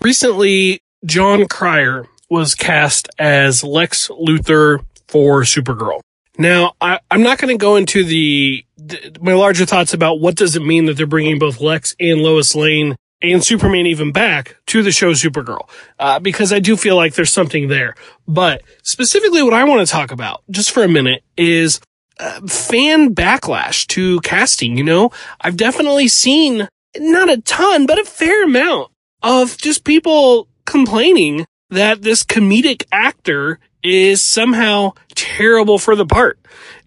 Recently, Jon Cryer was cast as Lex Luthor for Supergirl. Now, I, am not going to go into the, the, my larger thoughts about what does it mean that they're bringing both Lex and Lois Lane and Superman even back to the show Supergirl, uh, because I do feel like there's something there. But specifically, what I want to talk about just for a minute is uh, fan backlash to casting. You know, I've definitely seen not a ton, but a fair amount of just people complaining that this comedic actor is somehow terrible for the part.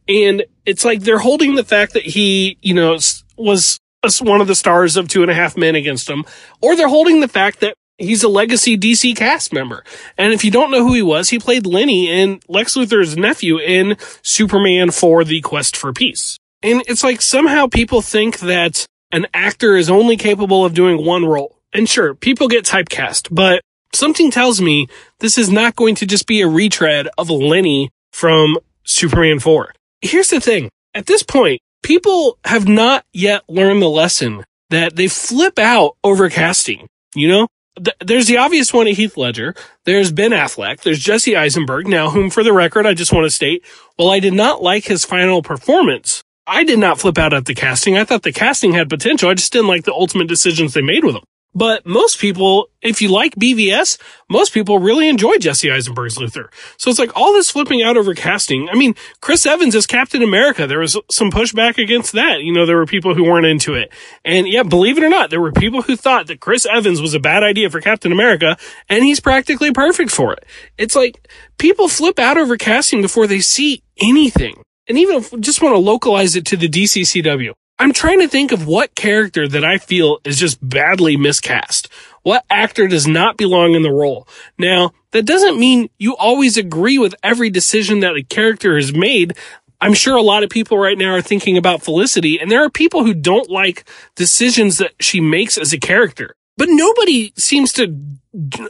And it's like they're holding the fact that he, you know, was one of the stars of Two and a Half Men against him, or they're holding the fact that he's a legacy DC cast member. And if you don't know who he was, he played Lenny in Lex Luthor's nephew in Superman 4 the Quest for Peace. And it's like somehow people think that an actor is only capable of doing one role. And sure, people get typecast, but something tells me this is not going to just be a retread of Lenny from Superman 4. Here's the thing. At this point, people have not yet learned the lesson that they flip out over casting. You know, Th- there's the obvious one of Heath Ledger. There's Ben Affleck. There's Jesse Eisenberg. Now, whom for the record, I just want to state, while I did not like his final performance, I did not flip out at the casting. I thought the casting had potential. I just didn't like the ultimate decisions they made with him. But most people, if you like BVS, most people really enjoy Jesse Eisenberg's Luthor. So it's like all this flipping out over casting. I mean, Chris Evans as Captain America, there was some pushback against that. You know, there were people who weren't into it. And yeah, believe it or not, there were people who thought that Chris Evans was a bad idea for Captain America, and he's practically perfect for it. It's like people flip out over casting before they see anything. And even if, just want to localize it to the DCCW. I'm trying to think of what character that I feel is just badly miscast. What actor does not belong in the role? Now, that doesn't mean you always agree with every decision that a character has made. I'm sure a lot of people right now are thinking about Felicity, and there are people who don't like decisions that she makes as a character. But nobody seems to,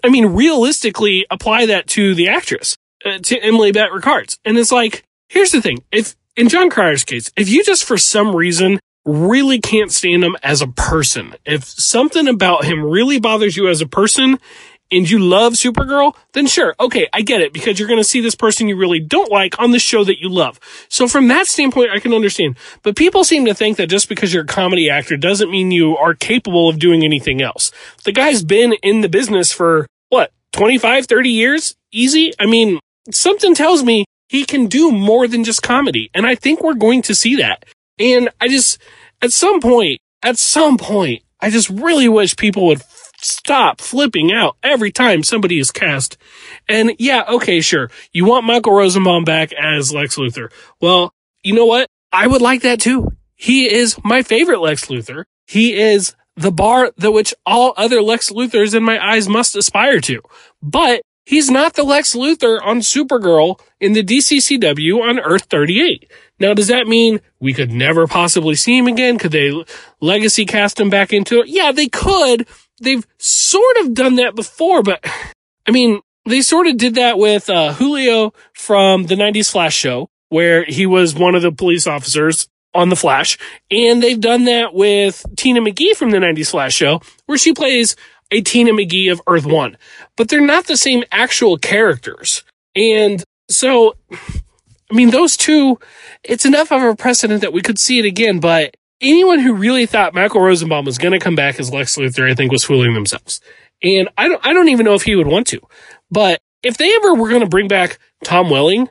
I mean, realistically apply that to the actress, uh, to Emily Bett Rickards. And it's like, here's the thing. If, in Jon Cryer's case, if you just for some reason really can't stand him as a person. If something about him really bothers you as a person and you love Supergirl, then sure, okay, I get it because you're going to see this person you really don't like on the show that you love. So from that standpoint, I can understand. But people seem to think that just because you're a comedy actor doesn't mean you are capable of doing anything else. The guy's been in the business for what, 25, 30 years? Easy? I mean, something tells me he can do more than just comedy. And I think we're going to see that. And I just, at some point, at some point, I just really wish people would stop flipping out every time somebody is cast. And yeah, okay, sure. You want Michael Rosenbaum back as Lex Luthor. Well, you know what? I would like that too. He is my favorite Lex Luthor. He is the bar that which all other Lex Luthors in my eyes must aspire to. But he's not the Lex Luthor on Supergirl in the DCCW on Earth 38. Now, does that mean we could never possibly see him again? Could they legacy cast him back into it? Yeah, they could. They've sort of done that before, but I mean, they sort of did that with uh, Julio from the 90s Flash show, where he was one of the police officers on the Flash. And they've done that with Tina McGee from the 90s Flash show, where she plays a Tina McGee of Earth One. But they're not the same actual characters. And so I mean, those two, it's enough of a precedent that we could see it again, but anyone who really thought Michael Rosenbaum was going to come back as Lex Luthor, I think was fooling themselves. And I don't, I don't even know if he would want to, but if they ever were going to bring back Tom Welling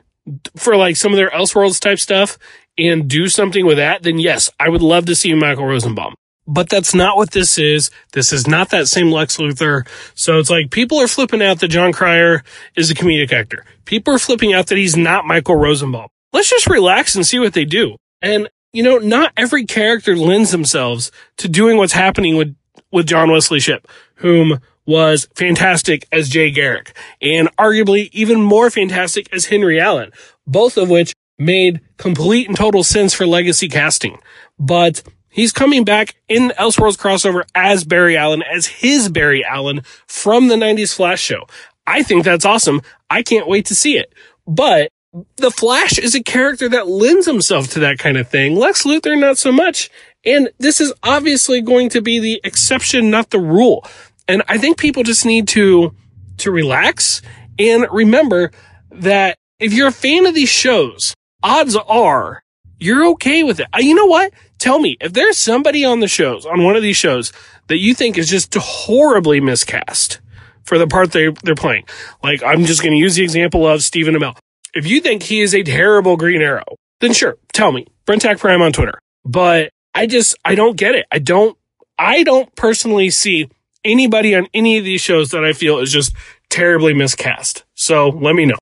for like some of their Elseworlds type stuff and do something with that, then yes, I would love to see Michael Rosenbaum. But that's not what this is. This is not that same Lex Luthor. So it's like people are flipping out that Jon Cryer is a comedic actor. People are flipping out that he's not Michael Rosenbaum. Let's just relax and see what they do. And, you know, not every character lends themselves to doing what's happening with, with John Wesley Shipp, whom was fantastic as Jay Garrick and arguably even more fantastic as Henry Allen, both of which made complete and total sense for legacy casting. But He's coming back in Elseworlds crossover as Barry Allen, as his Barry Allen from the 90s Flash show. I think that's awesome. I can't wait to see it. But the Flash is a character that lends himself to that kind of thing. Lex Luthor, not so much. And this is obviously going to be the exception, not the rule. And I think people just need to, to relax and remember that if you're a fan of these shows, odds are you're okay with it. Uh, you know what? Tell me if there's somebody on the shows, on one of these shows that you think is just horribly miscast for the part they, they're playing. Like, I'm just going to use the example of Stephen Amell. If you think he is a terrible Green Arrow, then sure, tell me. Brentak Prime on Twitter. But I just, I don't get it. I don't, I don't personally see anybody on any of these shows that I feel is just terribly miscast. So let me know.